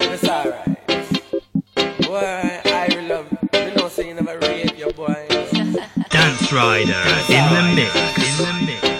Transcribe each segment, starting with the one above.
it's alright. Boy, I love you know, you never your boy. Dance Rider in the mix. In the mix.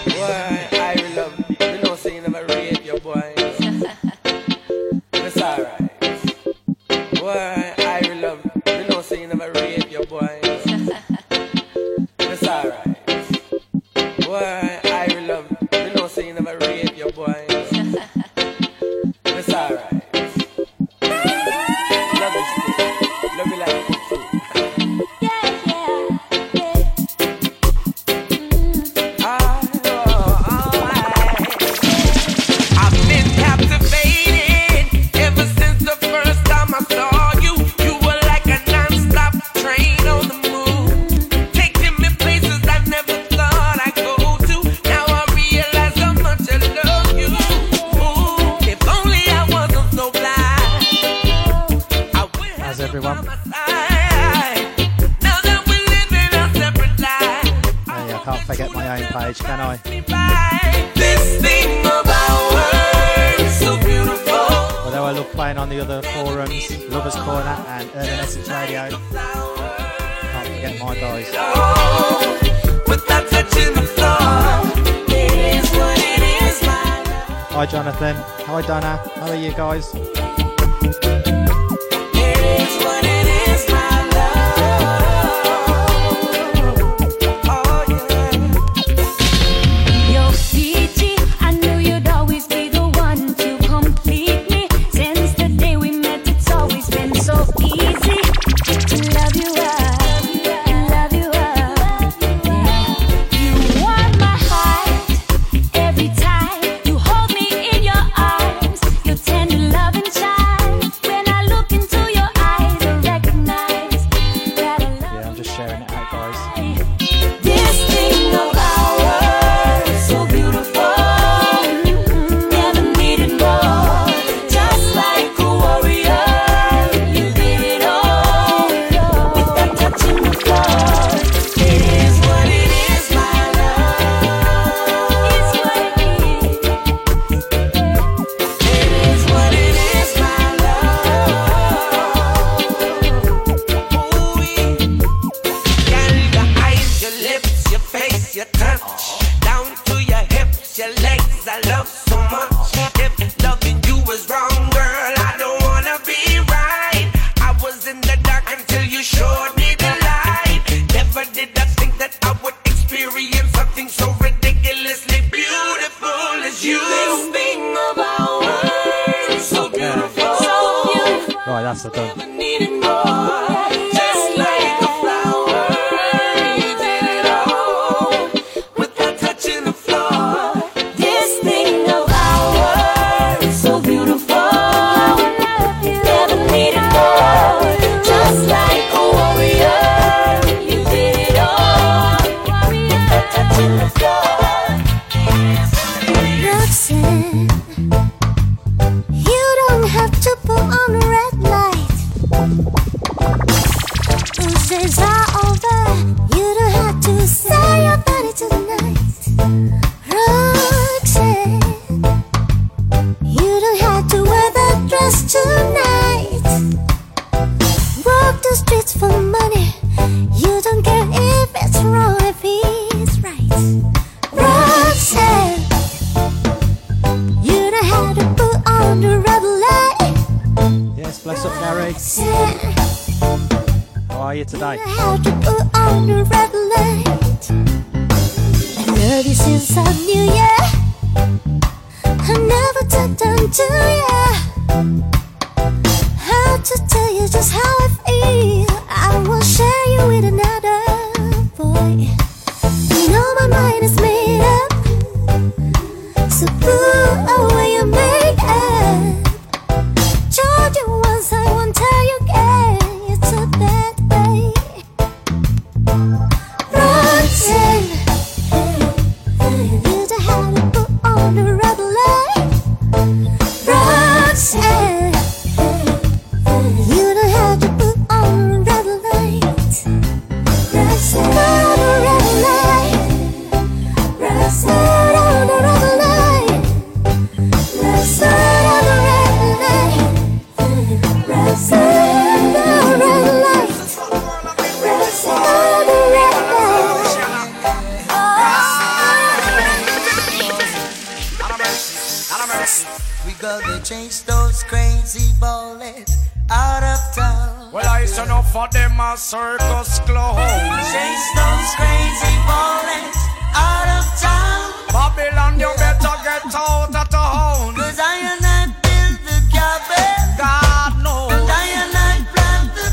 Cause I and I build the cabin. God knows. I and I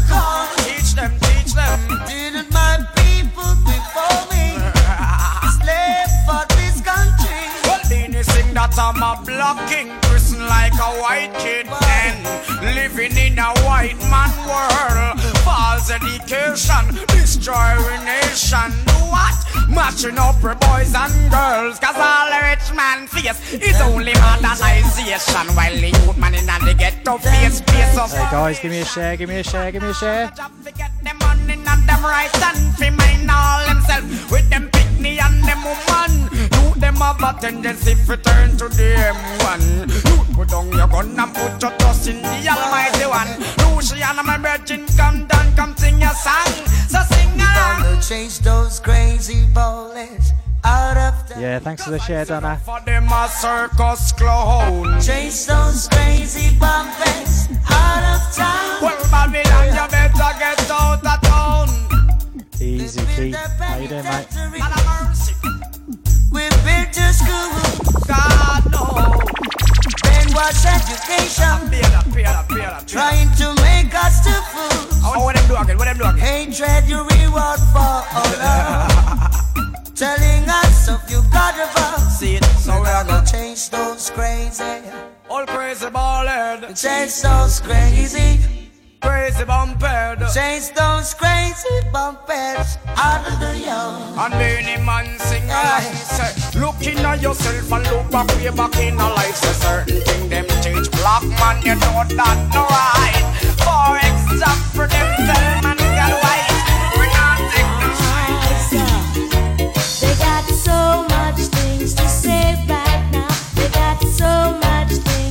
corn. Teach them, teach them. Didn't my people before me slave for this country? That I'm a like a white kid and living in a white man world. False education, nation. Matching up for boys and girls. Cause all the rich man face is only modernization. While the youth man in the ghetto face face of Hey guys, give me a share, give me a share, give me a share. to get them money and them rights and fi mind all themselves with them picnic and them woman. You them have a tendency to turn to them one. You put down your gun and put your trust in the Almighty One. Luciana, my virgin, come down, come sing your song. So sing along. Chase those crazy bullets out of town. Yeah, thanks for the share, Donna. For them a circus clown. Chase those crazy bumpers out of town. Well, Babylon, you better get out of town. Easy, Keith. How you doing, mate? Man of mercy. We built a school, God, no. Brainwash education, trying to make us to fools. Oh, what them do again? What them do again? Hatred you reward for all love. Telling us of you got above. See it. So we are Gonna gonna change those crazy, all crazy ballhead, change those crazy, crazy bumphead. change those crazy bumpers out of the. And many man sing along say, Look in at yourself and look back way back in a life. Say certain thing them change. Black man, you know that no right. For example, them tell man get white. We not take no shine. They got so much things to say right now. They got so much things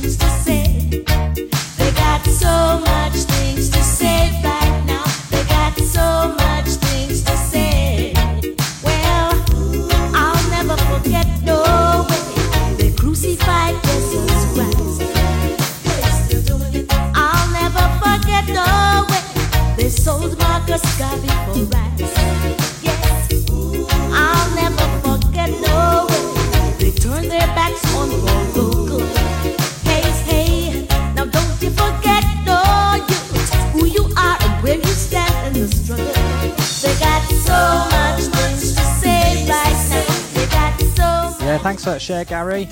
Yeah, thanks for that share, Gary.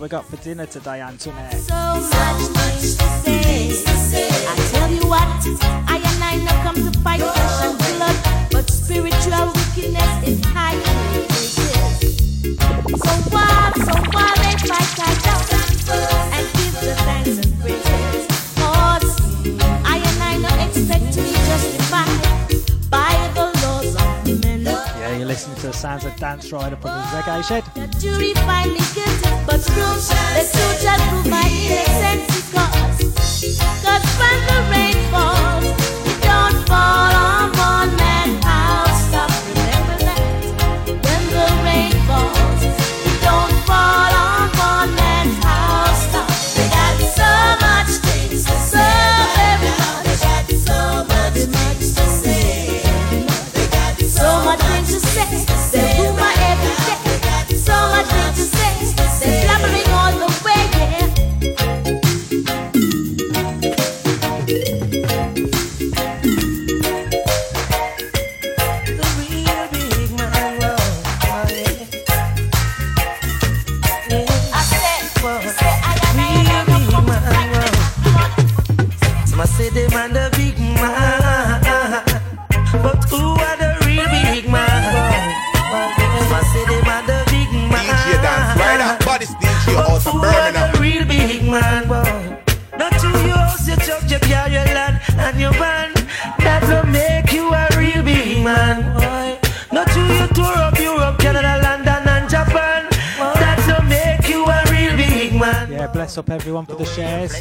Things to say. They got so much things to say. What we got for dinner today, Antoinette? So much things to say. I tell you what, I and I not come to fight flesh and blood, but spiritual wickedness in high places. So so they fight, I and give the thanks and praises. Cause I and I not expect to be justified by the laws of men. Yeah, you're listening to the sounds of Dance Rider from his reggae shed. Jury find me guilty, but prove the truth just prove my cause. Cause the rain Thanks up everyone for the shares.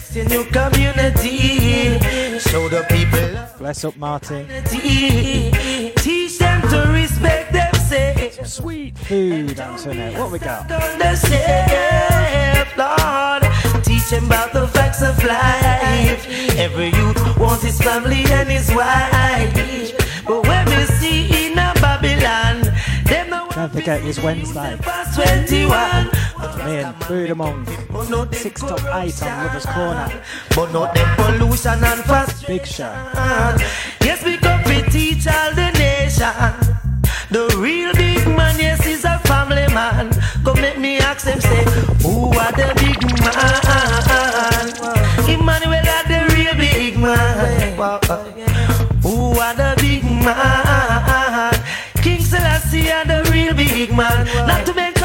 Bless up Martin. Teach them to respect themselves. Some sweet food, Anthony. What we got? Lord, teach them about the facts of life. Every youth wants his family and his wife. But when we see in a Babylon, them Don't forget it's Wednesday. 21 man, Bird Among, Six Top 8 on River's Corner. But not them pollution and fast. Big Show. Yes, we come to teach all the nation. The real big man, yes, is a family man. Come make me ask them, say, who are the big man? Emmanuel are the real big man. Who are the big man? King Selassie are the real big man. Not to make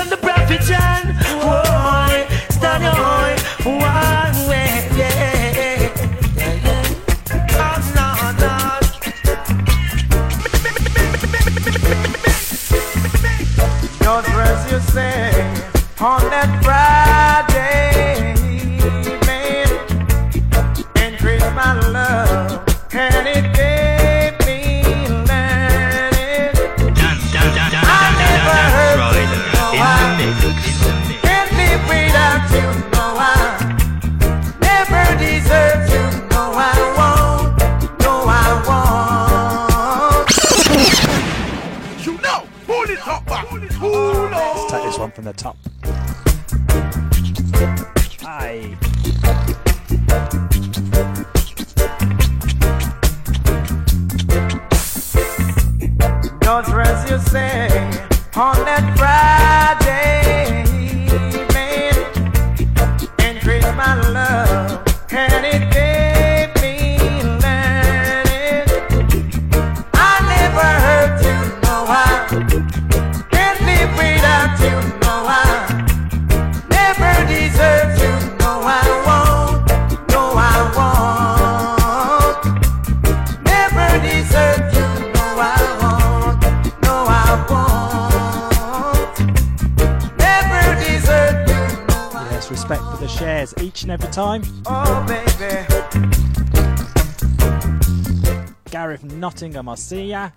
singer Marcia.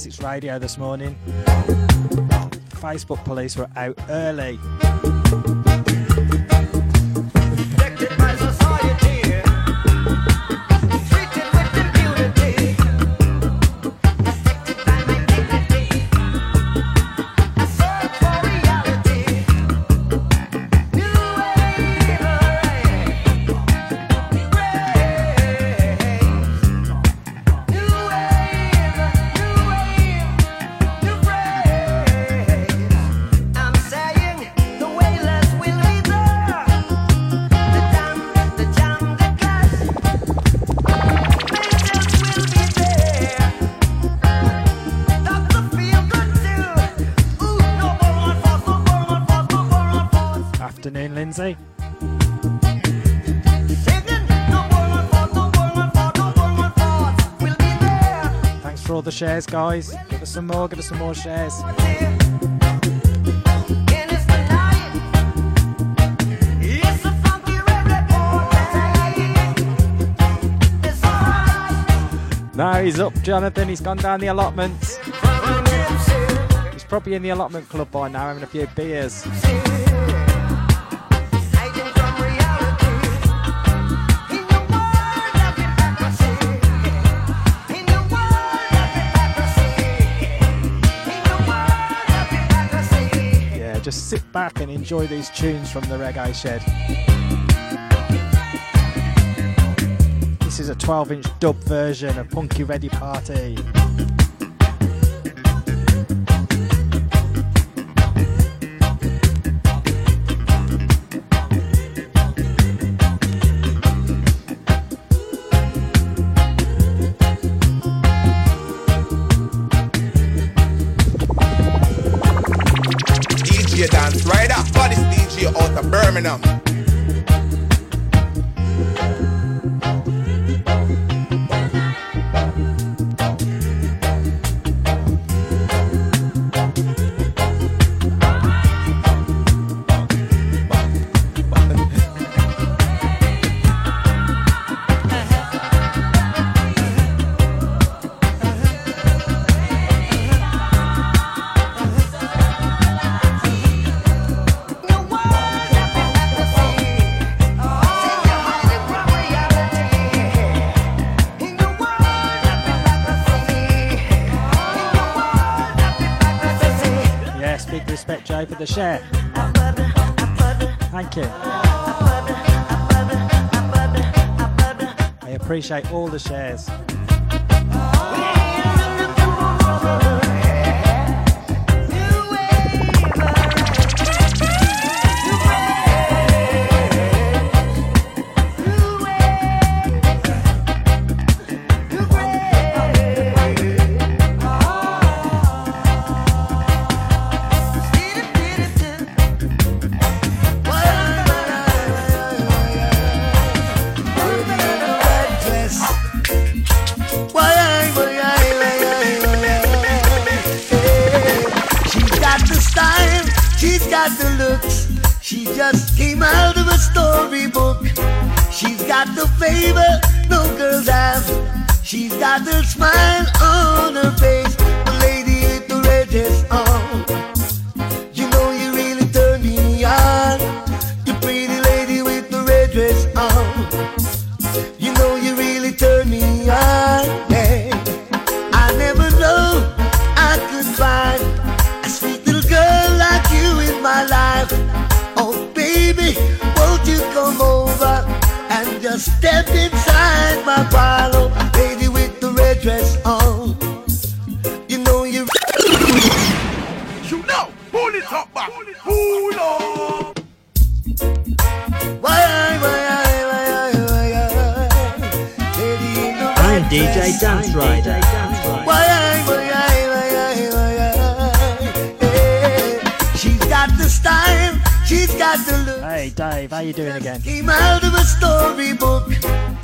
Essex Radio this morning. Facebook police were out early. Shares, guys. Give us some more, give us some more shares. No, he's up, Jonathan. He's gone down the allotments. He's probably in the allotment club by now, having a few beers. Back and enjoy these tunes from the Reggae Shed. This is a 12 inch dub version of Punky Ready Party. Birmingham. The share. Thank you. I appreciate all the shares. Got the smile on her face. The lady with the red dress on. You know you really turn me on. The pretty lady with the red dress on. You know you really turn me on. Yeah. I never know I could find a sweet little girl like you in my life. Oh, baby, won't you come over and just step inside my parlor? Dress on. You know you. You know, pull it up back. Pull up. Why, why, why, why, why, why, Lady in the I'm DJ Dance. Rider. Why, why, why, why, why, why, She's got the style, she's got the look. Hey, Dave, how you doing again? Came out of a storybook.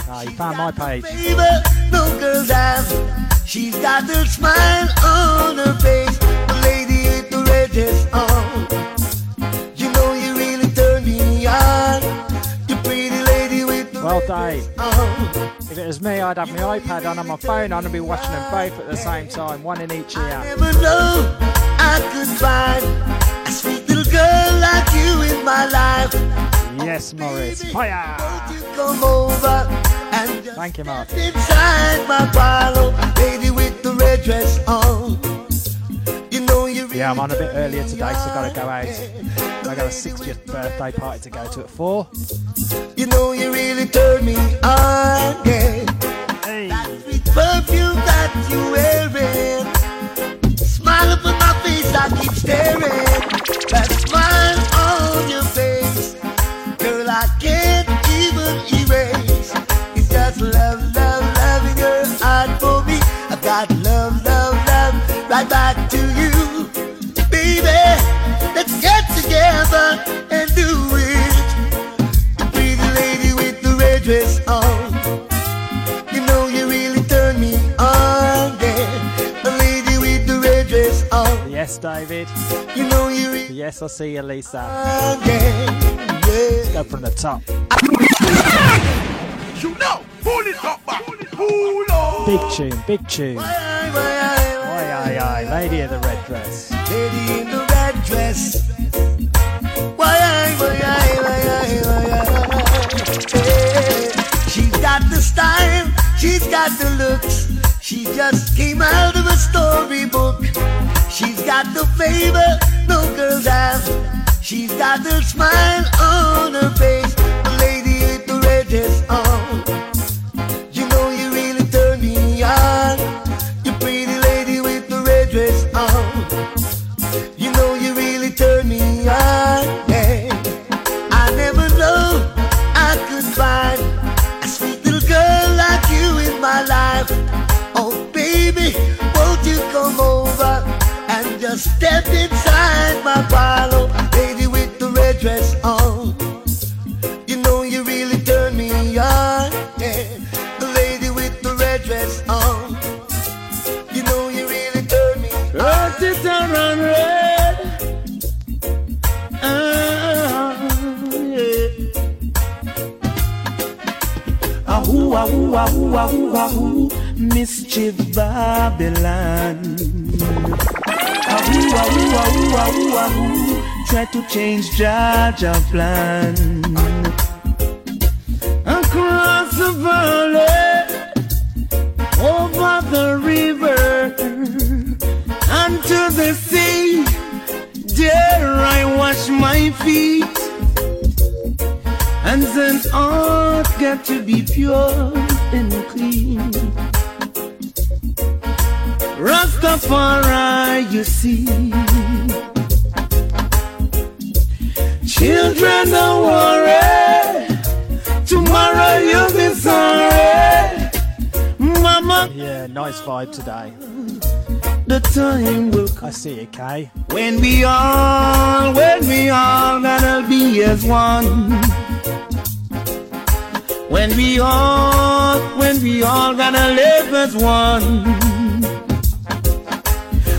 Ah, you found my page. Favor no girls have. She's got the smile on her face. The lady with the red dress on. You know you really turn me on. The pretty lady with the Well, Dave, on. if it was me, I'd have my iPad on and my phone on and be watching them both at the same time, one in each ear. Never know I could find a sweet girl like you in my life. Yes, Morris. Fire! You come over and just Thank you, Mark. inside my lady with the red dress on. You know you really Yeah, I'm on a bit earlier today, so I've got to go out. I got a 60th birthday party to go to at 4. You know you really turn me on, yeah. Hey! Sweet perfume that you wearing. Smile up on my face, I keep staring. That smile David. You know you really Yes, I see you, Lisa. on, yeah. Yeah. Go from the top. You know, pull it up back. Pull up. Big tune, big tune. Aye, aye, aye. Lady in the red dress. Lady in the red dress. Why, aye, why, aye, why, aye, why, She's got the style, she's got the looks. She just came out of a storybook. She's got the favor no girls have. She's got the smile on her face. The lady with the red dress on. You know you really turn me on. You pretty lady with the red dress on. You know you really turn me on. Yeah. I never know I could find step inside my parlor, lady with the red dress on. You know you really turn me on. Yeah. The lady with the red dress on. You know you really turn me on. Earth is around red. Ah, yeah. Ahoo, ahoo, ahoo, ahoo, ahoo, mischief Babylon. Ahoo, ahoo, ahoo, ahoo, ahoo, try to change Jah Jah plan. Across the valley, over the river, and to the sea, there I wash my feet. And then heart got to be pure and clean. Rastafari, you see. Children, don't worry. Tomorrow you'll be sorry. Mama, Yeah, nice vibe today. the time will come. I see you, Kay. When we all, when we all gonna be as one. When we all, when we all gonna live as one.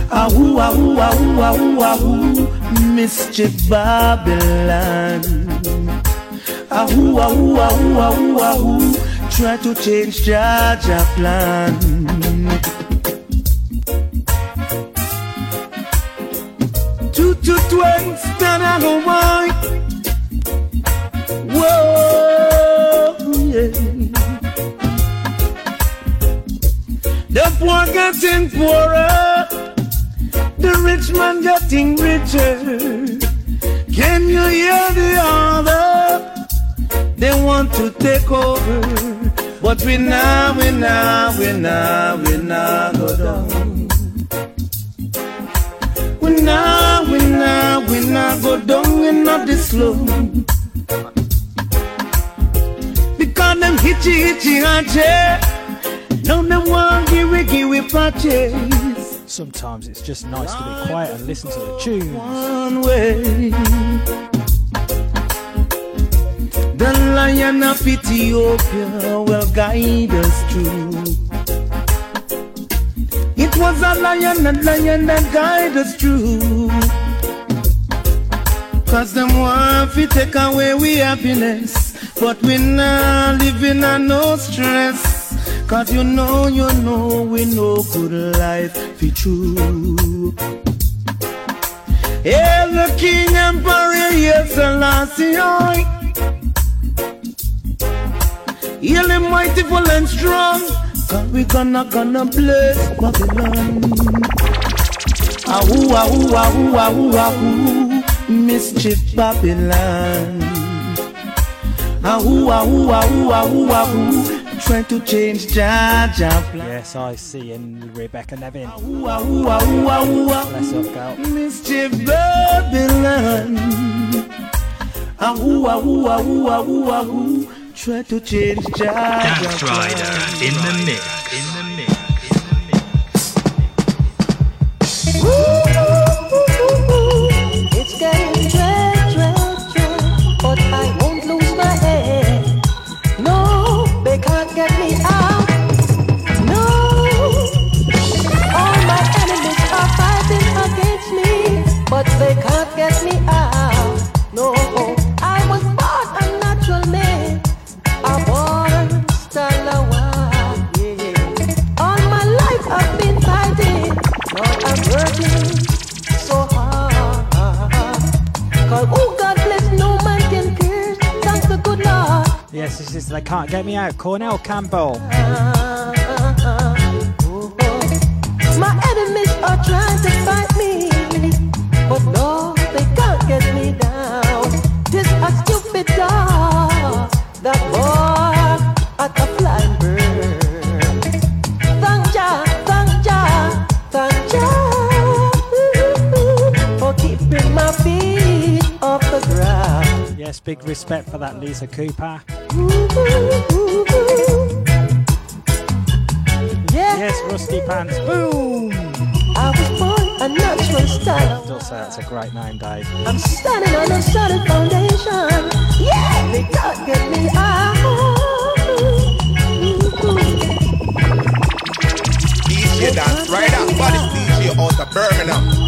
Ahoo, ahoo, ahoo, ahoo, ahoo, mischief Babylon. Ahoo, ahoo, ahoo, ahoo, ahoo, try to change Jah Jah plan. two to twins, then I go wine. Whoa, yeah. The poor poorer, the rich man getting richer. Can you hear the other? They want to take over, but we now, we now, we now, we now go down. We now, we now, we now go down and not this slow. Because them hitchy, hitchy, hatchy. Now them want give we, give we patches. Sometimes it's just nice to be quiet and listen to the tunes. One way. The lion of Ethiopia will guide us through. It was a lion, a lion that guide us through. Cause them want to take away we happiness. But we not living on no stress. Cause you know, you know, we know good life be true. Hail the King Emperor, yes, Selassie, Hail him mighty, full and strong. Cause we gonna, gonna bless Babylon. Ahoo, ahoo, ahoo, ahoo, ahoo, mischief Babylon. Ahoo, ahoo, ahoo, ahoo, ahoo, trying to change Jah Jah plan. Yes, I see in Rebecca Nevin. Ahoo, ahoo, ahoo, ahoo, ahoo. Bless her, girl. Mischief Babylon. Ahoo, ahoo, ahoo, ahoo, ahoo. Try to change Jah Jah. Dance Rider in the mix. In the mix. In the mix. It's getting but they They Can't Get Me Out. Cornell Campbell. My enemies are trying to fight me, but no, they can't get me down. This a stupid dog that at the flying bird. Thank thank thank for keeping my feet off the ground. Yes, big respect for that Lisa Cooper. Yeah. Yes, Rusty Pants. Boom! I was born a natural star. Still say that's a great name, Dave. I'm standing on a solid foundation. Yeah, they can't get me out. DJ dance right up, body DJ out of Birmingham.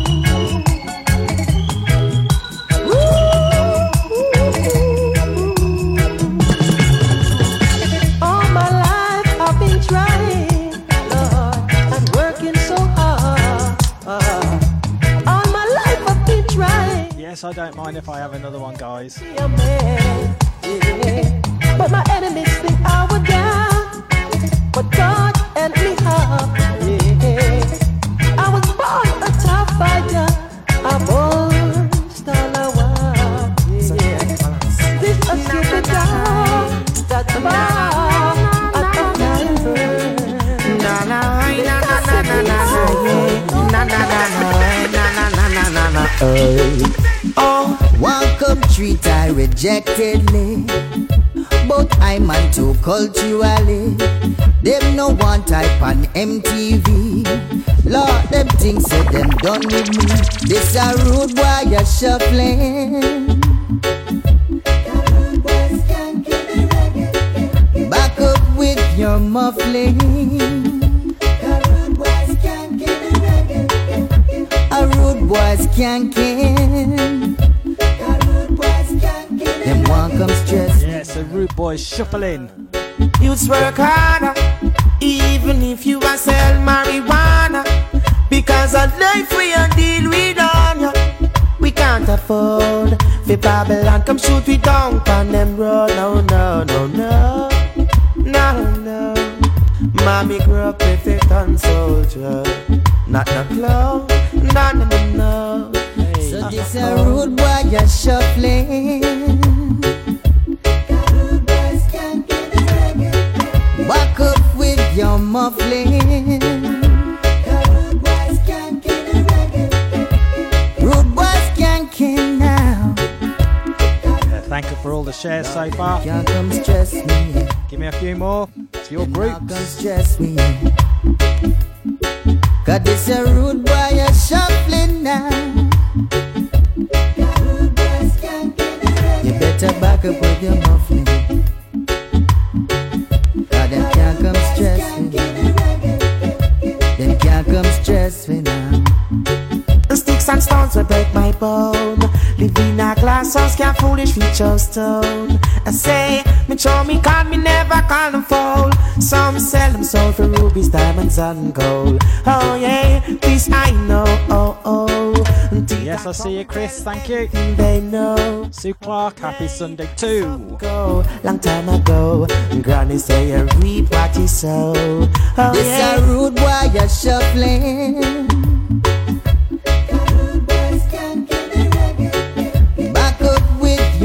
I don't mind if I have another one, guys. be a man, yeah. But my enemies think I would down. But God help me up, yeah. I was born a tough fighter, a born star I was, yeah. This a stupid dog that's born at the flying bird. Na na na na na na na na na na na na na na na Oh, welcome treat I rejectedly. But I'm too culturally. Them no one type on MTV. Lord, them things say them done with me. This a rude boy you shuffling. Back up with your muffling. A boy's skanking. Them want come stress. Yes, the rude boys shuffling. Youths work harder, even if you a sell marijuana. Because of life we a deal with on ya. We can't afford for Babylon come shoot we down on them road. No, no, no, no, no, no. Mommy grew up with a gun soldier, not no clown. No, no, no, no. So this a rude boy you shuffling. Back up with your muffling. Rude boys skanking now. Thank you for all the shares so far. Can't. Give me a few more. It's your group. Can't. Cause this a rude boy shuffling now. You better back up with your muffling. Cause them can't come stress me. Them can't come stress me now. Sticks and stones will break my bone. In a glass house, can't foolish reach your stone. I say, me show me can me never call them fool. Some sell them soul for rubies, diamonds, and gold. Oh yeah, this I know. Oh oh. Yes, I see you, Chris. Thank you. They know. Sue Clark, happy Sunday too. Go long time ago. Granny say you reap what you sow. Oh This yeah. a rude boy you shuffling.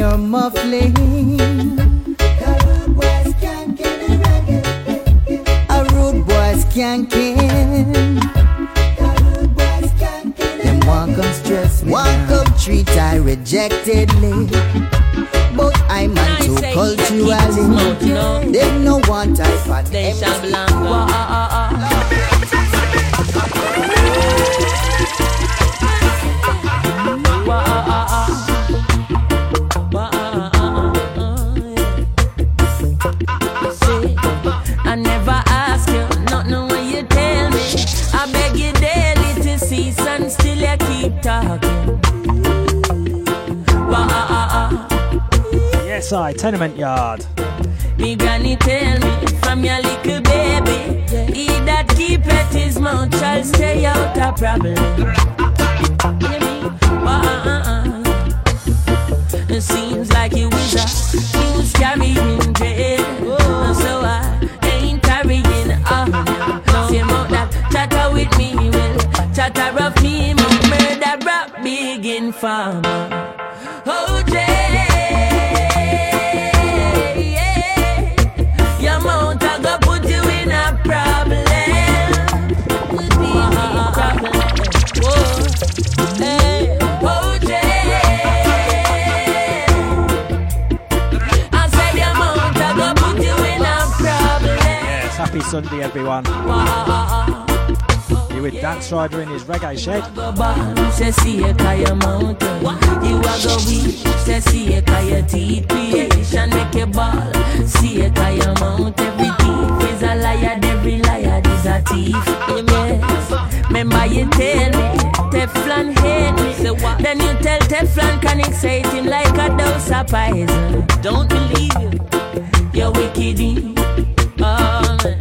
you're rude boy skanking. A rude boy skanking. Them walk stress me. Treat I rejectedly. But I'm man too culturally. They no want I find. They shall Tenement Yard. Me granny tell me from your little baby, he that keep his mouth shall stay out of problem. It seems like it was a, he carrying so I ain't carrying. No. Same out that chatter with me, well, chatter of me, my murder big in farmer. Sunday, everyone. You with Dance Rider in his reggae shed? a. You a go weak, say see a kaya teeth. Creation make you ball, see a kaya mount. Every thief is a liar, every liar is a thief. Yes. Remember you tell me, Teflon hate me. Then you tell Teflon can excite him like a dose of poison. Don't believe you, you're wicked. Man.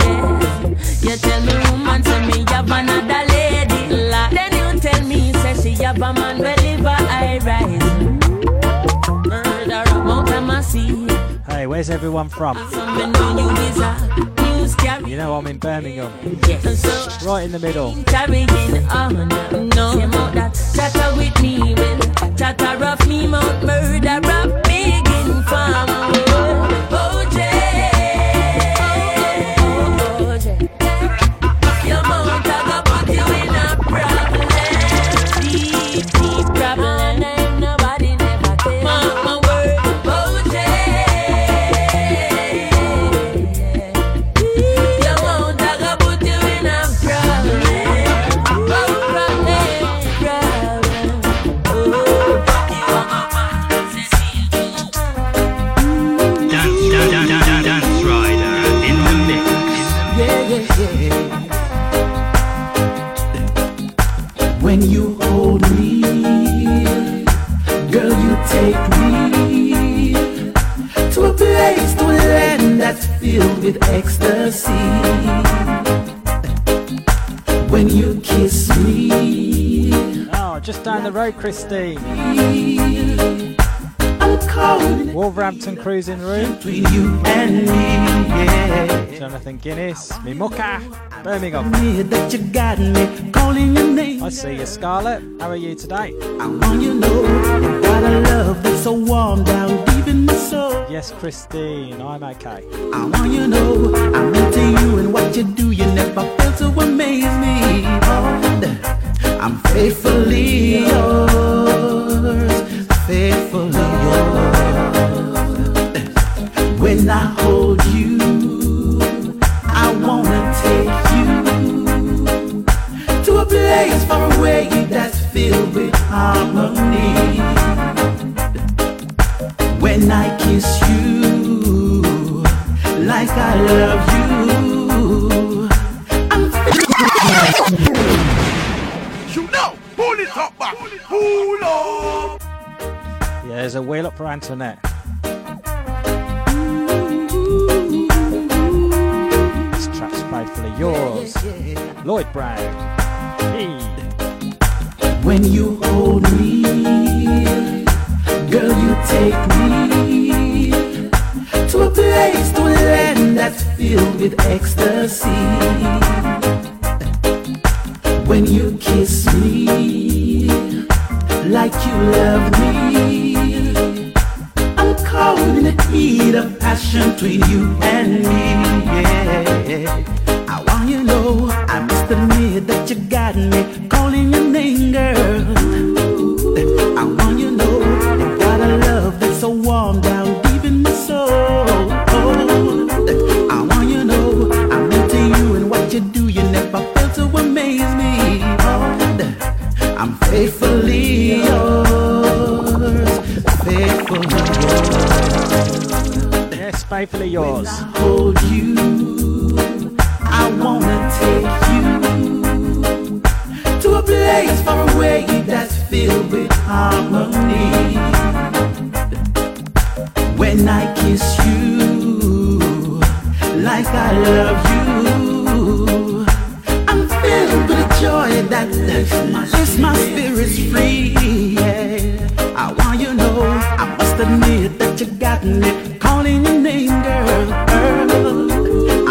Yes. You tell me woman say me have another lady. La. Then you tell me say she have a man well live a high rise. Murderer, Mount Amasi. Hey, where's everyone from? You is a news carry. You know I'm in Birmingham. Yes. Right in the middle. carrying on. No, say mount that chatter with me. Well, chatter rough me mount murder down the road, Christine. I'm Wolverhampton Cruising Room. between you and me. Yeah. Jonathan Guinness. Me. Birmingham. That you got me calling your name. I see you, Scarlett. How are you today? I want you know got a love that's so warm down deep in my soul. Yes, Christine. I'm okay. I want you know I'm into you and what you do. You never fail to amaze me. Oh, I'm faithfully yours, faithfully yours. When I hold you, I wanna take you to a place far away that's filled with harmony. When I kiss you, like I love you, there's a wheel up for Antoinette. This track's faithfully yours. Lloyd Brown. Hey. When you hold me, girl, you take me to a place, to a land that's filled with ecstasy. I must admit that you got me calling your name, girl. I want you to know, you got a love that's so warm down deep in my soul. I want you to know, I'm into you and what you do, you never fail to amaze me. I'm faithfully yours, faithfully yours. Yes, faithfully yours. Harmony. When I kiss you, like I love you, I'm filled with joy that lifts my spirits free. Yeah. I want you to know, I must admit that you got me calling your name, girl. girl.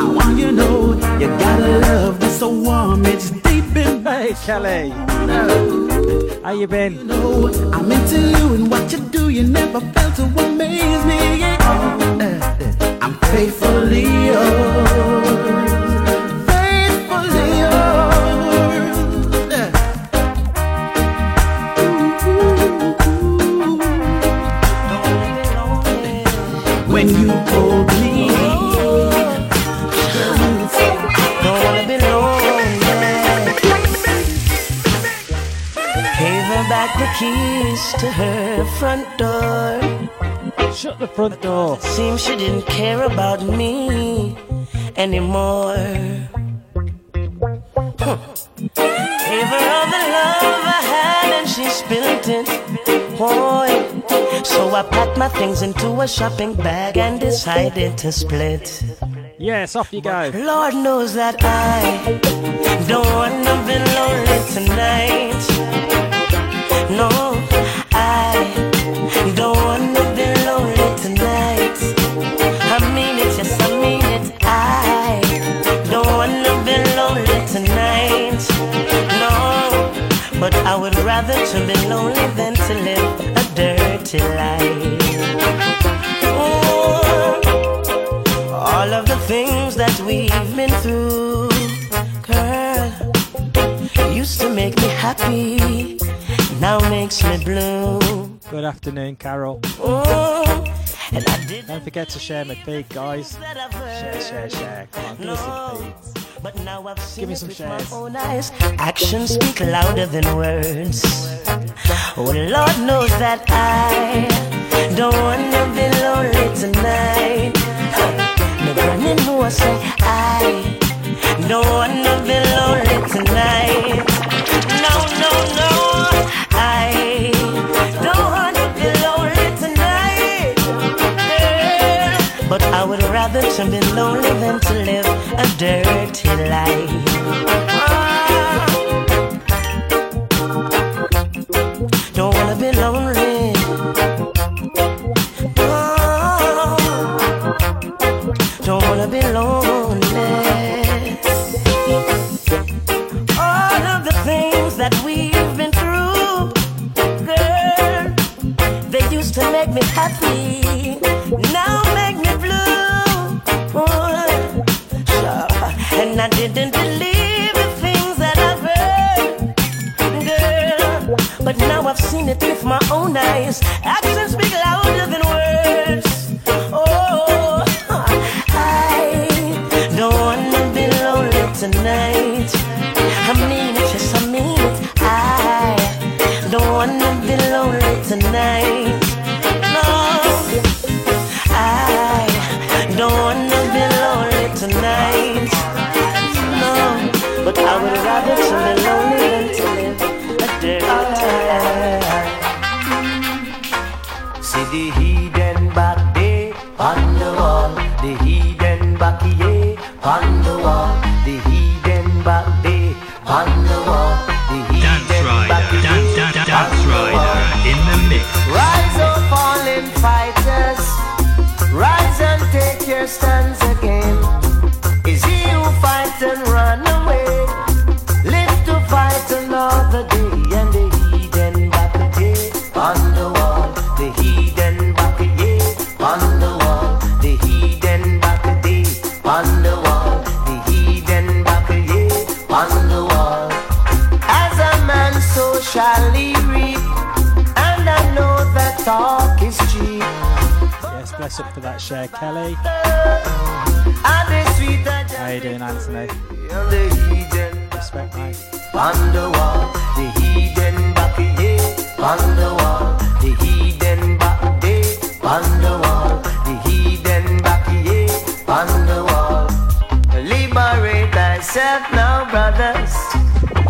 I want you to know, you got a love that's so warm, it's deep in Hey, Kelly. How you been? A shopping bag and decided to split. Yes, off you go. Lord knows that I don't wanna be lonely tonight. No, I don't wanna be lonely tonight. I mean it, yes, I mean it. I don't wanna be lonely tonight. No, but I would rather to be lonely than to live a dirty life. That we've been through, girl, used to make me happy, now makes me blue. Good afternoon, Carol. Oh, and I did Don't forget to share my feed, guys. Share, share, share. Come on, give us some feeds. But now I've seen Give me some shares. eyes. Actions speak louder than words. Oh, Lord knows that I don't wanna be lonely tonight. Know I say I don't wanna be lonely tonight. No, no, no, I don't wanna be lonely tonight. Girl, But I would rather to be lonely than to live a dirty life. Didn't believe the things that I've heard, girl. But now I've seen it with my own eyes. Thyself now, brothers,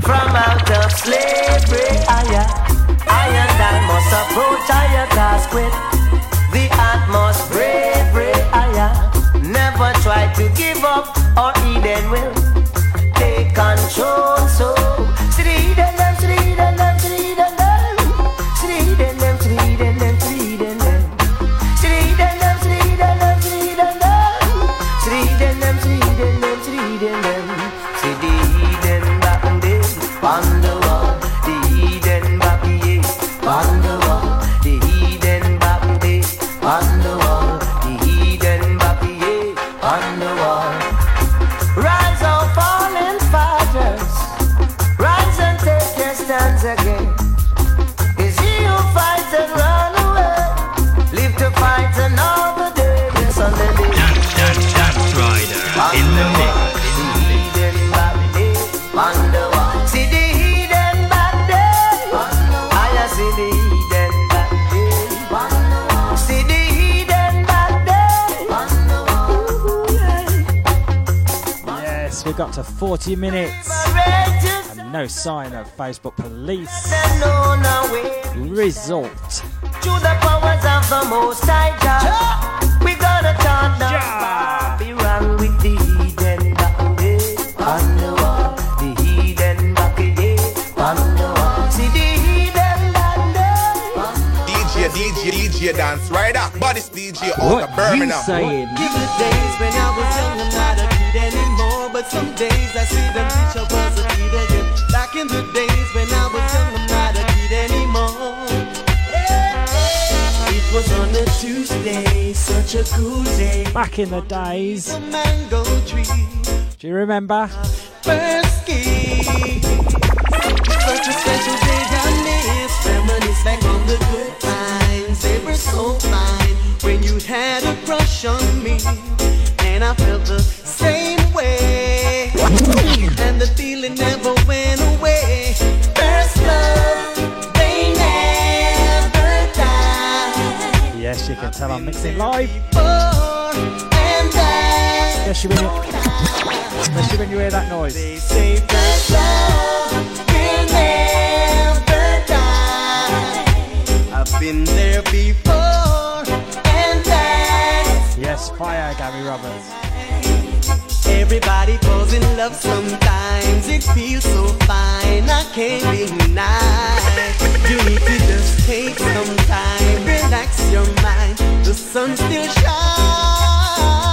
from out of slavery. Aya, uh, I and I must approach uh, higher task with the utmost bravery. Aya, uh, never try to give up, or Eden will 40 minutes. And no sign of Facebook police. Result. To the powers of the Most High God, we gonna turn with the hidden back again. The hidden back again. See the hidden back again. DJ, DJ, DJ dance right up. DJ Birmingham. What you saying? Give days when I was young and some days I see them teach again. Back in the days when I was young, I'm not a kid anymore. It was on a Tuesday, such a cool day. Back in the days. Do you remember? Sarah mixing live. Especially when, you, especially when you hear that noise. Yes, fire Gary Roberts. Everybody falls in love sometimes. It feels so fine, I can't deny. You need to just take some time, relax your mind. The sun still shines.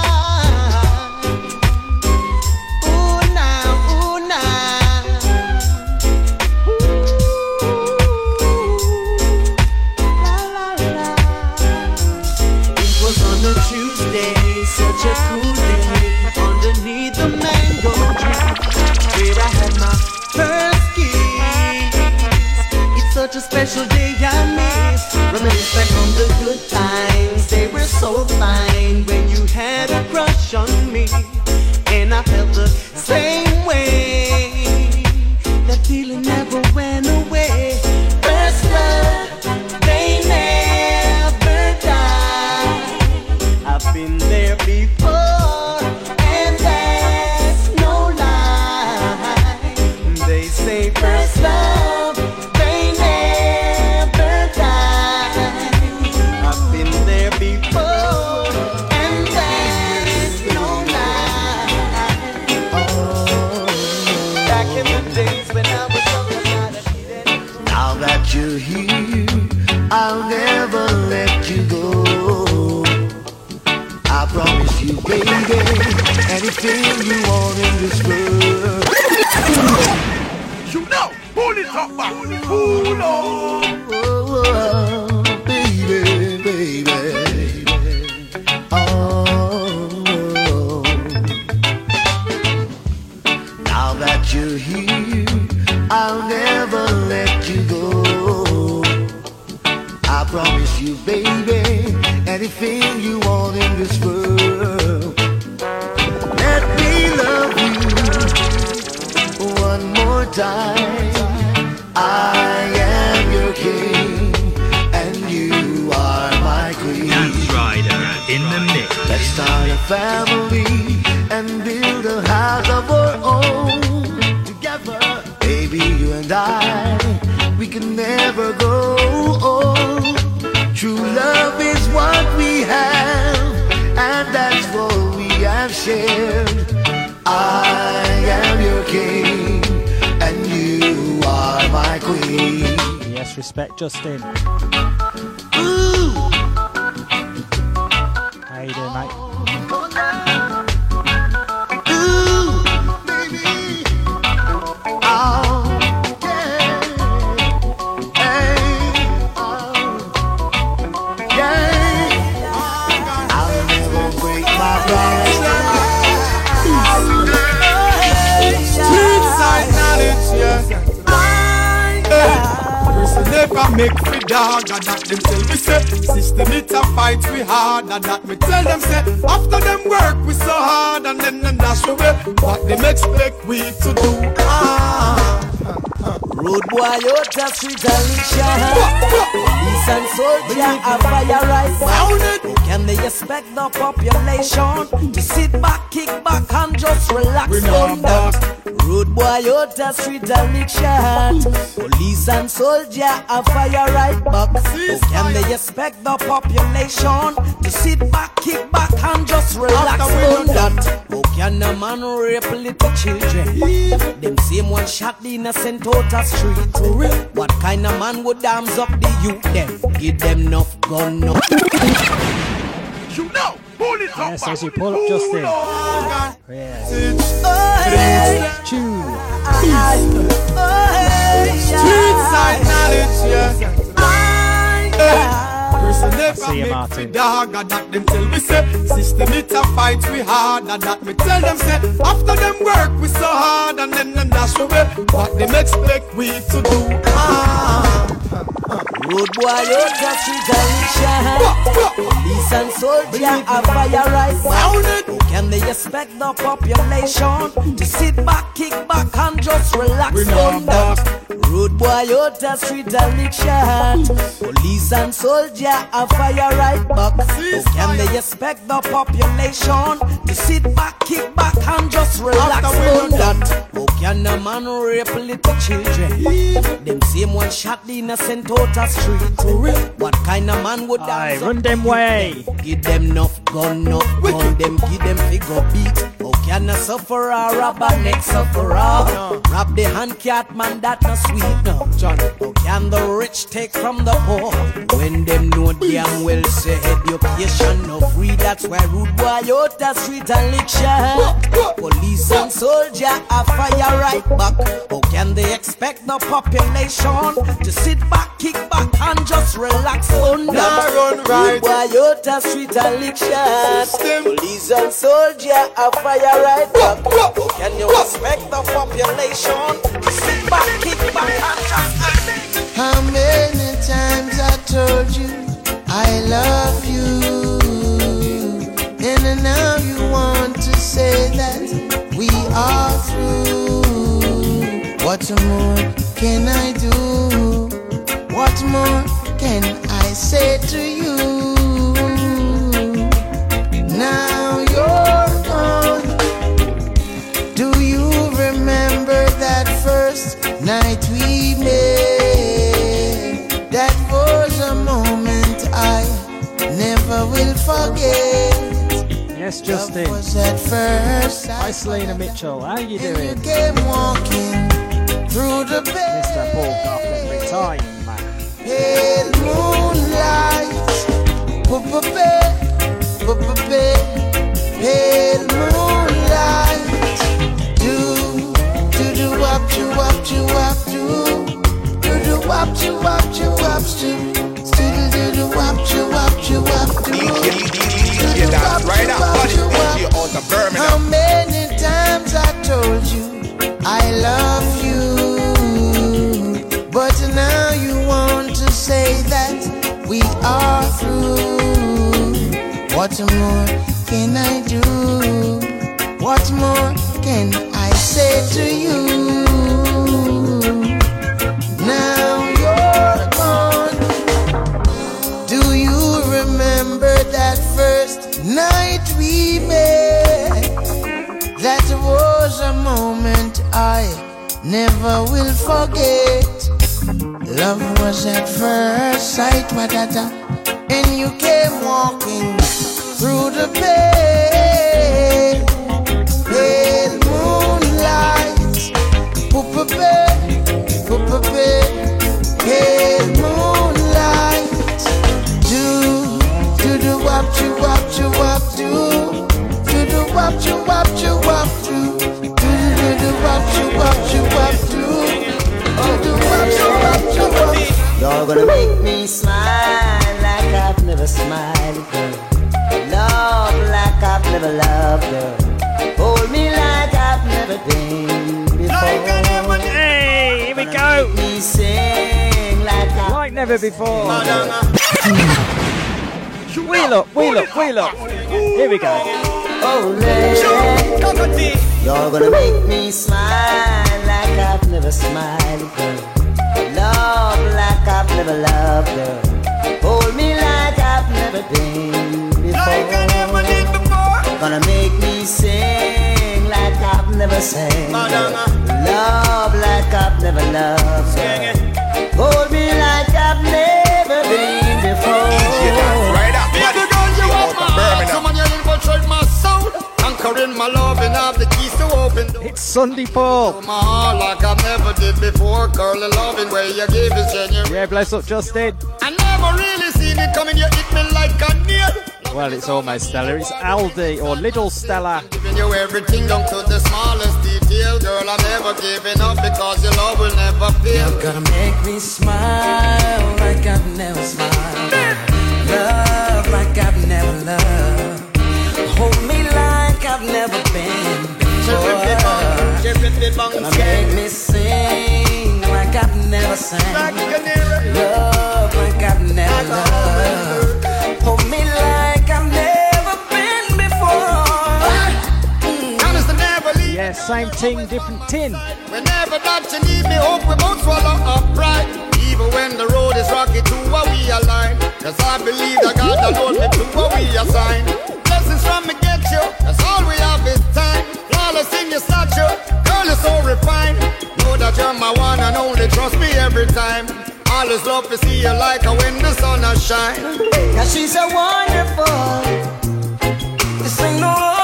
hard that me. Tell them say After them work we so hard and then them dash away. What them expect we to do? Ah. Road boy out of street Alicia Eastern soldier a fire rise. Can they expect the population To sit back, kick back and just relax We not back. Road boy out of street Alicia liction. Police and soldier a fire right back. Can they expect the population to sit back, kick back, and just relax on that? How can a man rape little children? Them same one shot the innocent out of street. What kind of man would arms up the youth them? Give them enough gun, no. You know, pull it up. Yes, as you pull up Justin. Yes. Tune. Street side knowledge, yeah. Person see you, Martin. we dog, that them tell me say System it a fight we hard, and that me tell them say After them work we so hard, and then them dash away What them expect we to do ah. Road boy, you just liction. Police and soldier a fire right now. Can they expect the population to sit back, kick back, and just relax that? Road boy, you just liction. Police and soldier a fire right back. Can they expect the population to sit back, kick back, and just relax on that? How can a man rape little children? Them same one shot the innocent out street. What kind of man would dance run them way. Give them enough gun, enough gun. Them give them figure beat. How can a sufferer rob a next sufferer? Rob the hand cat man that no sweet no. How can the rich take from the poor? When them know damn well say education no free. That's why rude boy out the street and lick. Police and soldier a fire right back. How can they expect the population to sit back, kick back, just relax on Nah, that? run right. Rude boy out the street and lick shot. Police and soldier a fire right back. Can you respect the population to sit back, kick back, and just How many times I told you I love you? And now you want to say that we are through. What more can I do? What more can I say to you? Now you're gone. Do you remember that first night we met? That was a moment I never will forget. Yes, Justin. Was at first Hi, Selena Mitchell. How you you doing? came walking through the bed. Mr. Paul Coughlin, retired How many times I told you I love you, we are through. What more can I do? What more can I say to you? Now you're gone. Do you remember that first night we met? That was a moment I never will forget. Love was at first sight, matata, and you came walking through the pale, pale moonlight. Poopa-pa, pale moonlight. Do, do do wop, do wop, do wop, do, do do wop, do wop, do wop, do, do do do wop, You're gonna make me smile like I've never smiled, girl. Love like I've never loved, girl. Hold me like I've never been before. Hey, here we go. Me sing like Like never before. Wheel up, wheel up, wheel up. Here we go. Oh, lady. You're gonna make me smile like I've never never smiled, girl. Love like I've never loved, girl. Hold me like I've never been before. Gonna make me sing like I've never sang. Love like I've never loved, girl. Hold me like I've never been before. Baby girl, you have my heart. Come on, you infiltrate my soul. Anchoring my love and have the It's Sunday Paul. My heart like I never did before. Girl, loving way you give is genuine. Yeah, bless up, Justin. I never really seen it coming. You hit me like a nail. Well, it's almost Stella. It's Aldi or Little Stella. Giving you everything down to the smallest detail. Girl, I'm never giving up because your love will never fail. You're gonna make me smile like I've never smiled. Love like I've never loved. Hold me like I've never been before. Gonna make me sing like I've never sang. Love like I've never loved. Hold me like I've never been before. Yeah, same ting, different tin. Whenever that you need me, hope we both swallow up pride. Even when the road is rocky to what we align. Cause I believe that God alone me to what we assign. Blessings from me get you, that's all we have is time. Flawless in your stature, girl you're so refined. Know that you're my one and only, trust me every time. Always love to see you like a when the sun shine. Cause she's so wonderful. This ain't no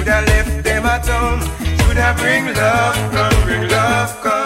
Should I lift them at home? Should I bring love? Come bring love, come.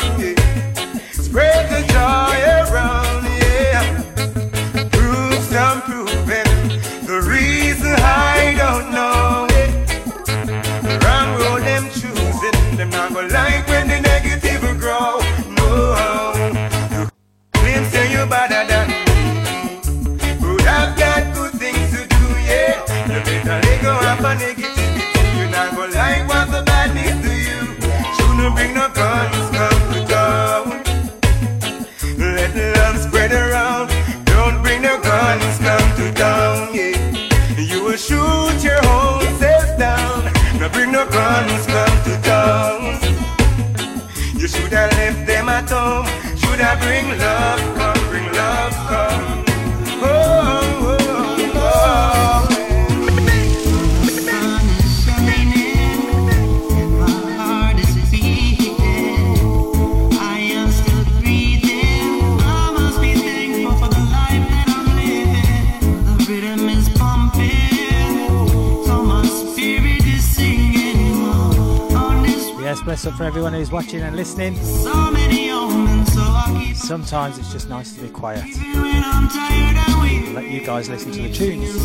Up for everyone who's watching and listening. Sometimes it's just nice to be quiet. Let you guys listen to the tunes.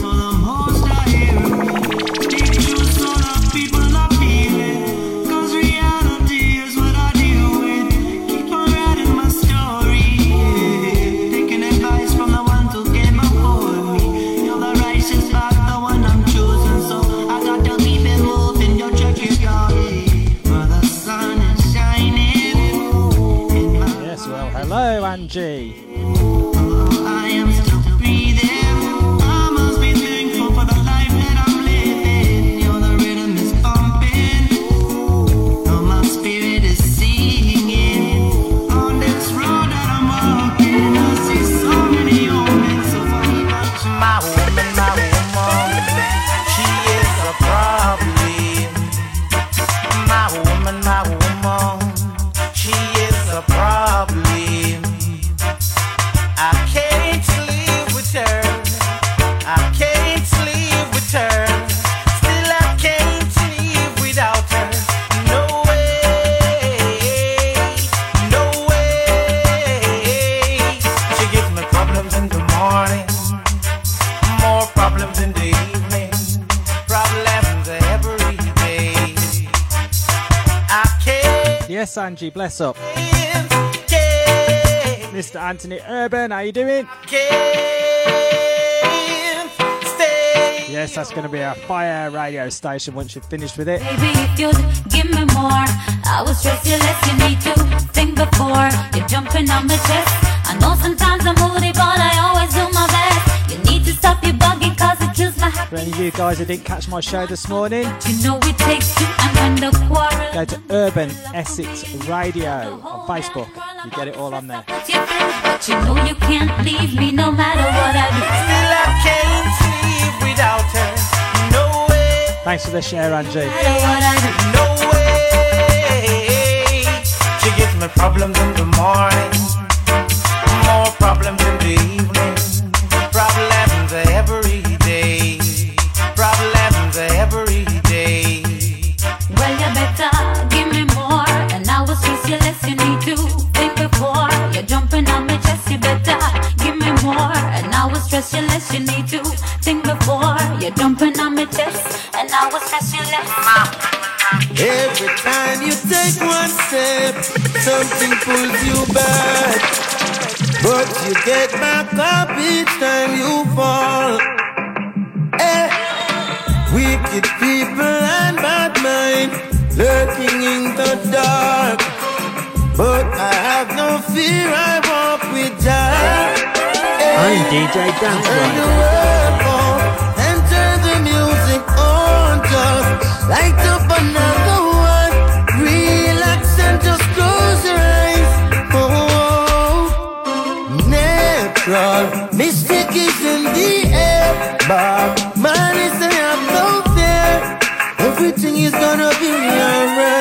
Hello, Yes, Angie, bless up. Mr. Anthony Urban, how you doing? Yes, that's going to be a fire radio station once you've finished with it. Baby, you give me more, I you less. You need to think before you're jumping on my chest. I know sometimes I'm moody, but I always do my best. You need to stop your bugging, cause it kills my For any of you guys who didn't catch my show this morning, You know it takes two and when the quarrel go to Urban Essex Radio on Facebook. You get it all on there. but you know you can't leave me no matter what I do. still I can't live without her. No way, Thanks for the share, Angie. no way. She gives me problems in the morning, more problems in the evening, chest, and I will stress you less. Every time you take one step, something pulls you back. But you get back up each time you fall. Eh. Wicked people and bad mind lurking in the dark. But I have no fear, I walk with Jah. I'm DJ Dance light up another one. Relax and just close your eyes. Oh, natural mystic is in the air. But man is I have no fear. Everything is gonna be alright.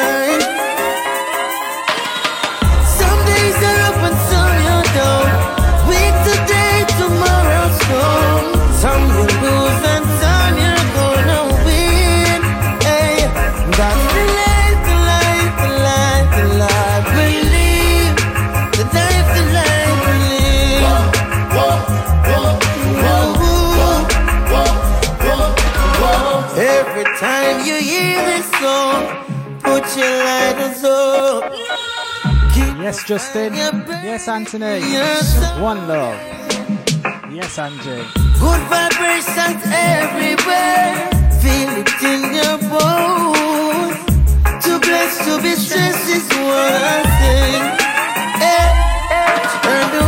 Yes, Justin. Yes, Anthony. One love. Yes, Angie. Good vibrations everywhere. Feel it in your bones. To bless, to be stressed is what I say. Turn the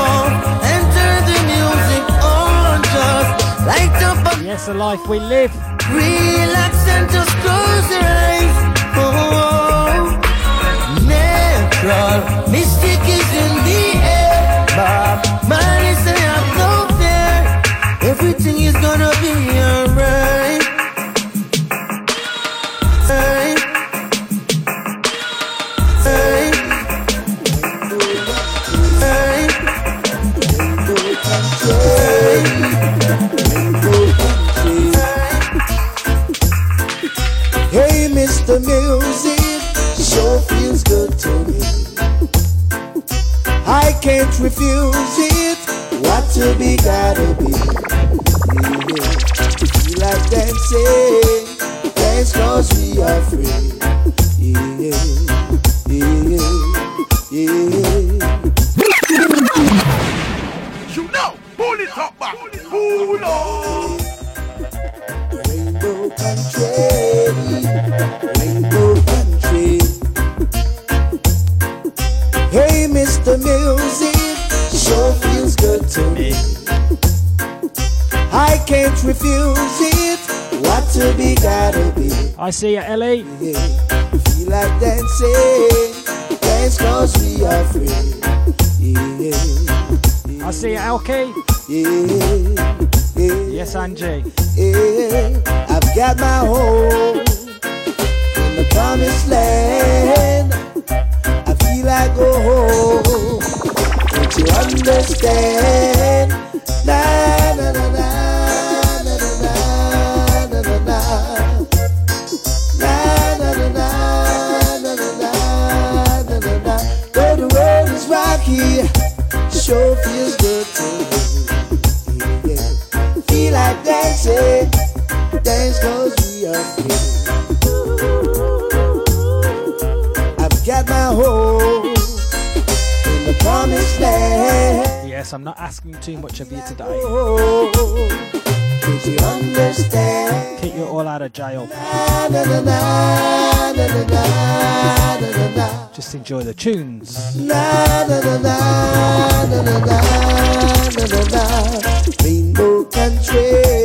on and turn the music on. Just light up. A yes, the life we live. Relax and just close your eyes. roll. Mystic is in the air, Bob. man say I'm no fear. Everything is gonna be alright. refuse it. What to be gotta be. Yeah. Like dancing. see you, Ellie. Yeah. Feel like dancing, dance cause we are free. Yeah. I see you, Elkie. Yeah. Yes, Angie. enjoy the tunes. Rainbow country.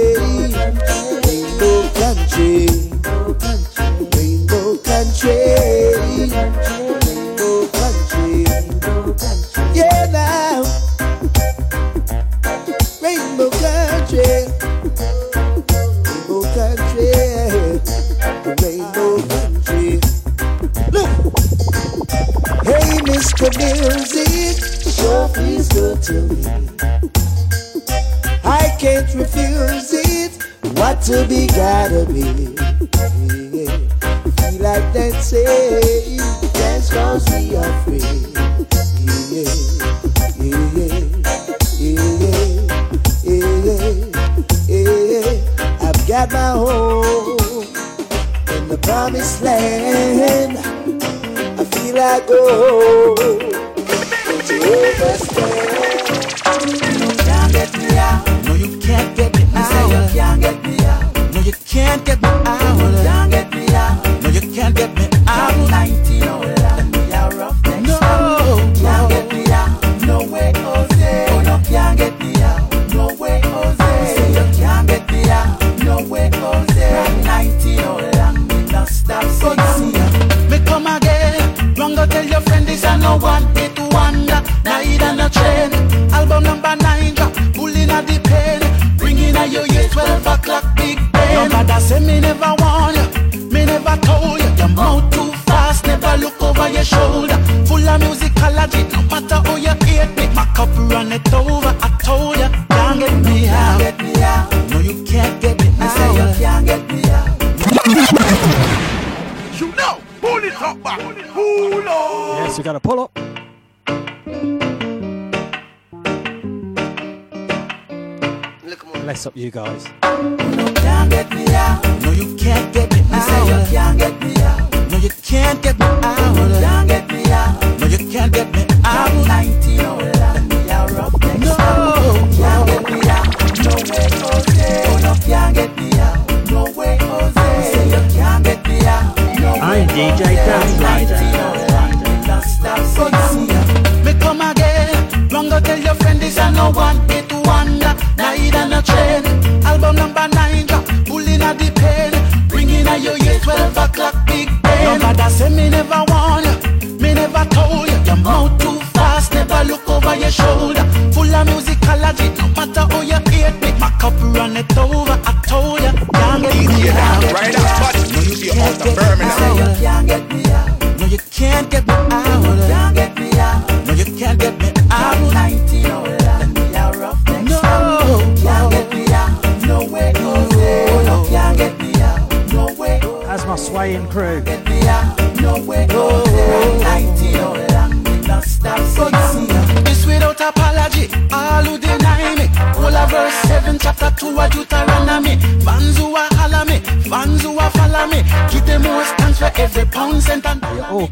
apology. No matter how you hate me, my cup run it over. I told you, can't get me out. Right now, but you see out the Birmingham.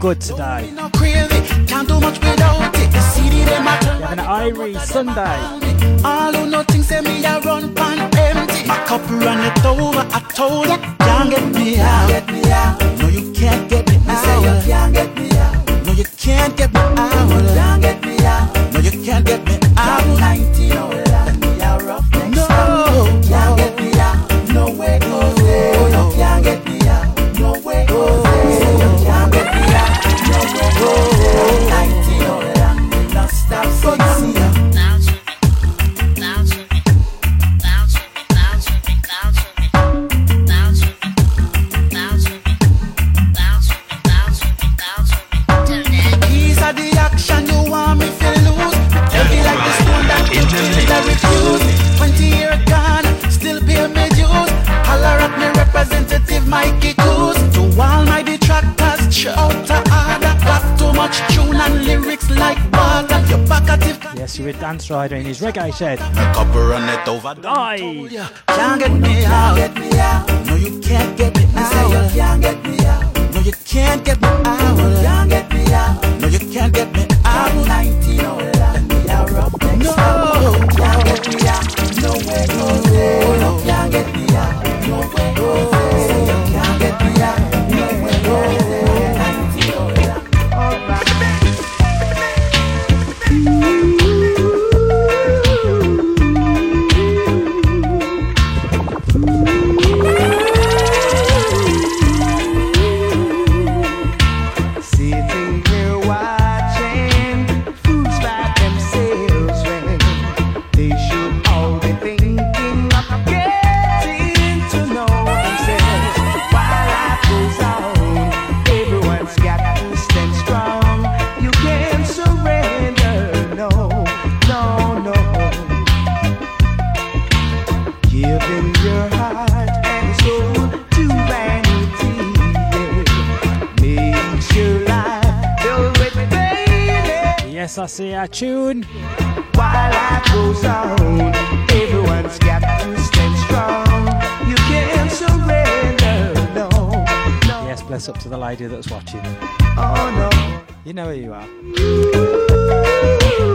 good today. You have an irie Sunday. All who know things say me run pan empty. My cup run it over. I told can't get me out. No, you can't get me out. No, you can't get me out. Rider in his reggae shed. Aye. Can't get me out. I say a tune. While life goes on, everyone's got to stand strong. You can't surrender, no, no. Yes, bless up to the lady that's watching. Oh, no. You know who you are. Ooh.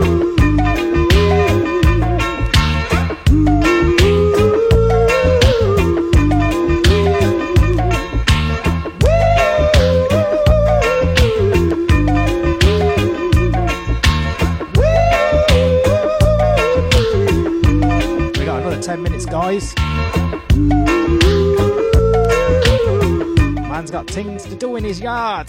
things to do in his yard.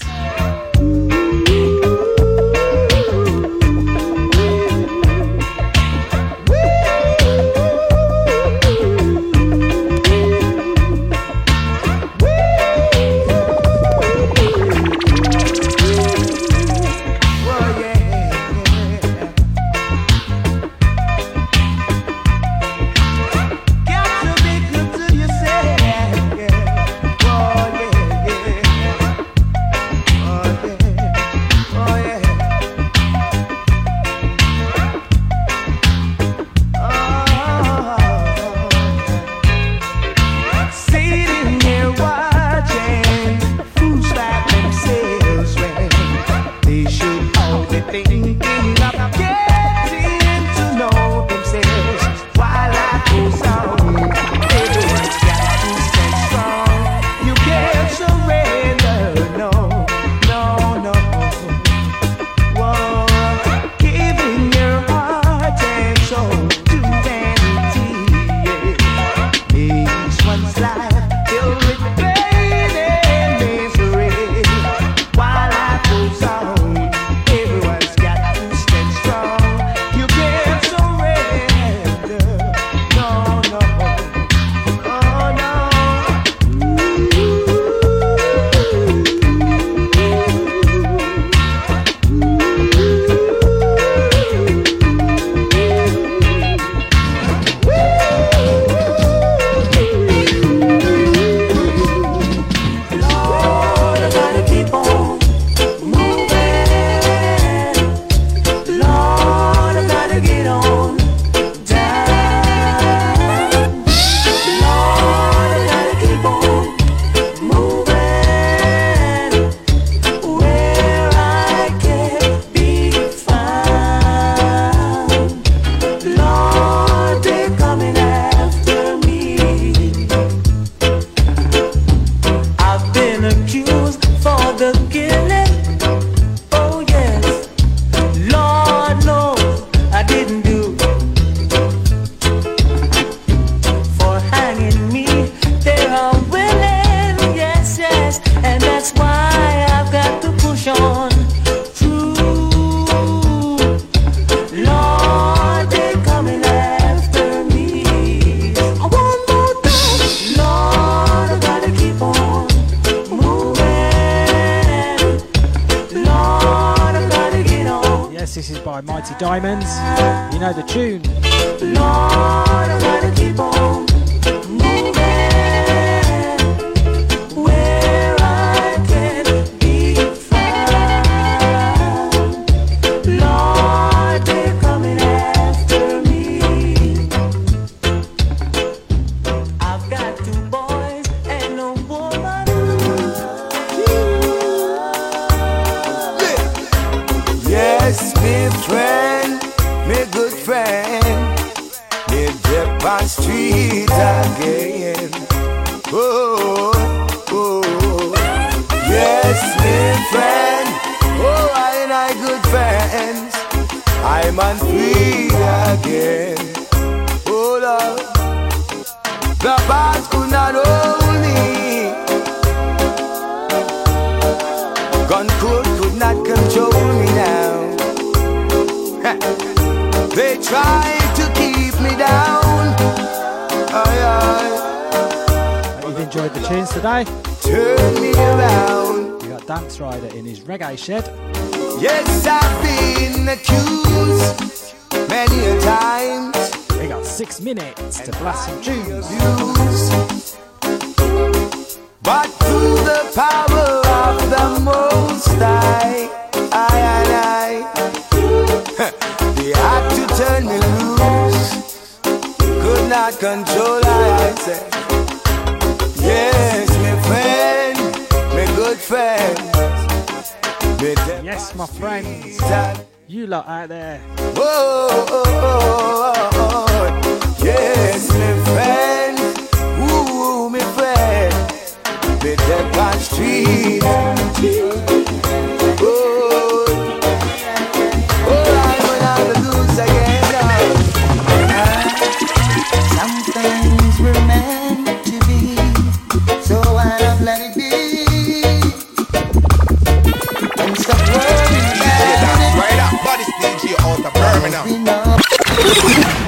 Shit. Yes, my friends. You lot out there. Oh, oh, oh, yes, my friend. Ooh, my friend. Better catch tree. 何?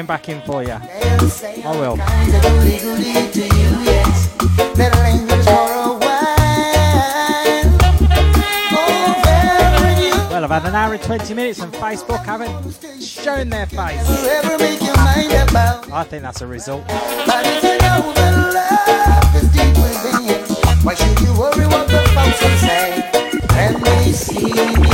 him back in for you. I will. Well, I've had an hour and 20 minutes and Facebook haven't shown their face. I think that's a result. Why should you worry what the folks will say when they see me?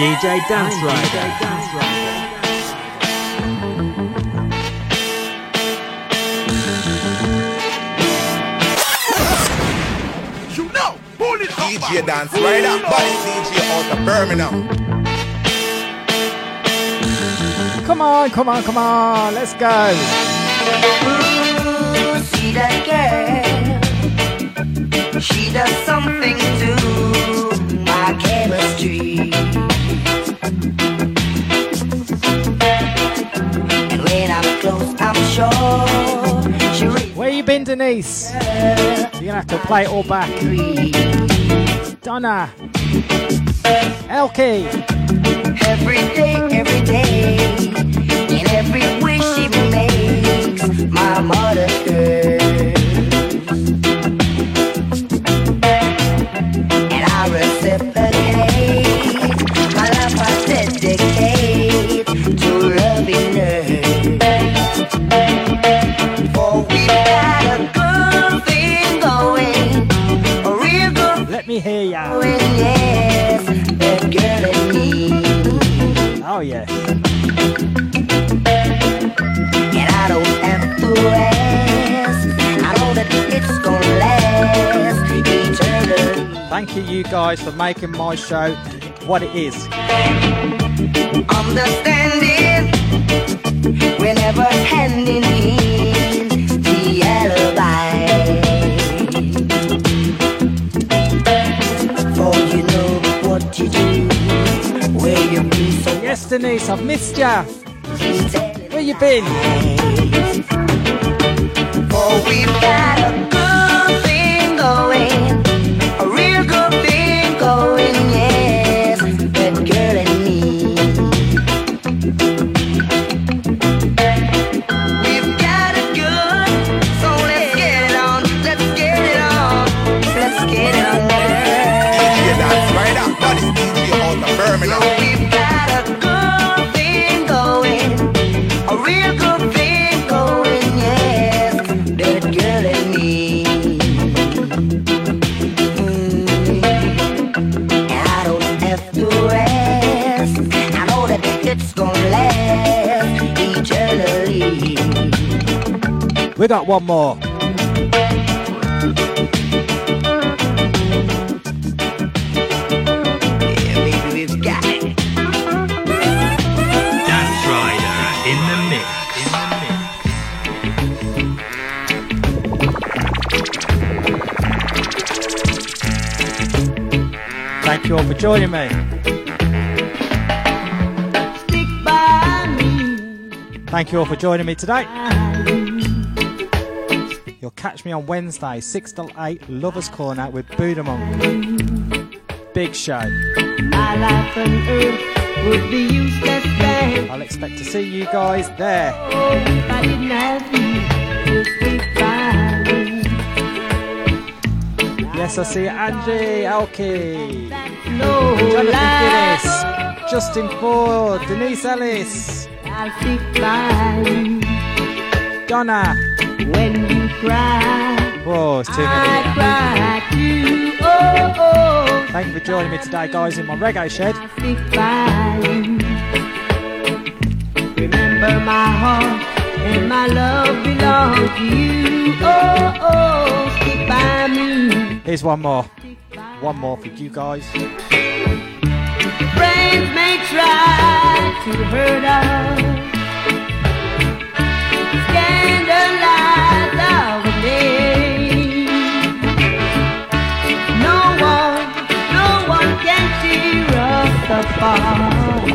DJ Dance Rider. DJ Dance Rider. DJ Dance Rider, body DJ out of Birmingham. Come on, come on, come on, let's go. Ooh, see that girl? She does something to my chemistry. Where you been, Denise? You're gonna have to play it all back. Donna, Elke. Every day, every day, in every wish she makes, my mother. Thank you, you guys, for making my show what it is. Understanding, we're never hand in. The alibi. For you know what you do, where you be so Yes, Denise, I've missed ya. Where you been? For In one more. Thank you all for joining me. Thank you all for joining me today. You'll catch me on Wednesday, 6 till 8, Lovers Corner with Buddha Monk. Big show. My life on earth would be useless then. I'll expect to see you guys there. If I didn't have you to stick by me. Yes, I see Angie, Elkie, No Jonathan. Guinness, Justin Ford, Denise Ellis, I'll stick by you Donna. when cry. Whoa, it's too many. too. Oh, oh, Thank you for joining me today, guys, in my reggae shed. stick by you. Remember my heart and my love belong to you. Oh, oh, stick by me. Here's one more. One more for you guys. Friends may try to hurt us. Respect, That's Keith. no one, no one can tear us apart.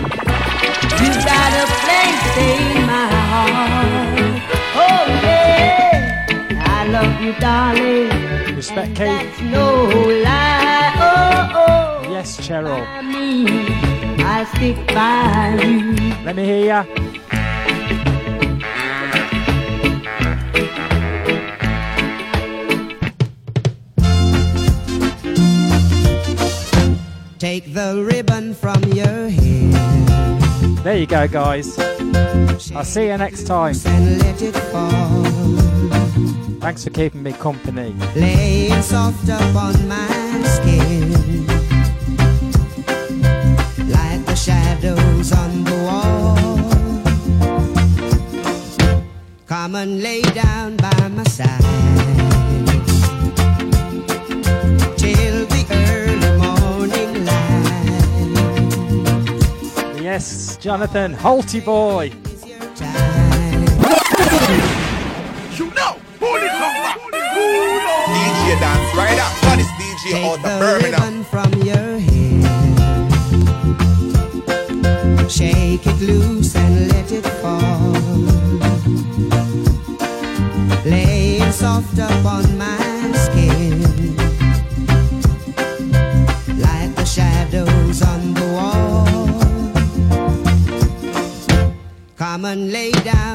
You got a place in my heart. Oh yeah, I love you, darling. Respect, Kate. No lie. Oh oh. Yes, Cheryl. me, I stick by you. Let me hear ya. Take the ribbon from your hair There you go, guys. I'll see you next time. and let it fall. Thanks for keeping me company. Laying soft upon my skin. Like the shadows on the wall. Come and lay down by my side. Yes, Jonathan, Holty boy. You know, pull it up. DJ dance right up. That is DJ out the Birmingham. from your hair. Shake it loose and let it fall. Lay it soft upon my and lay down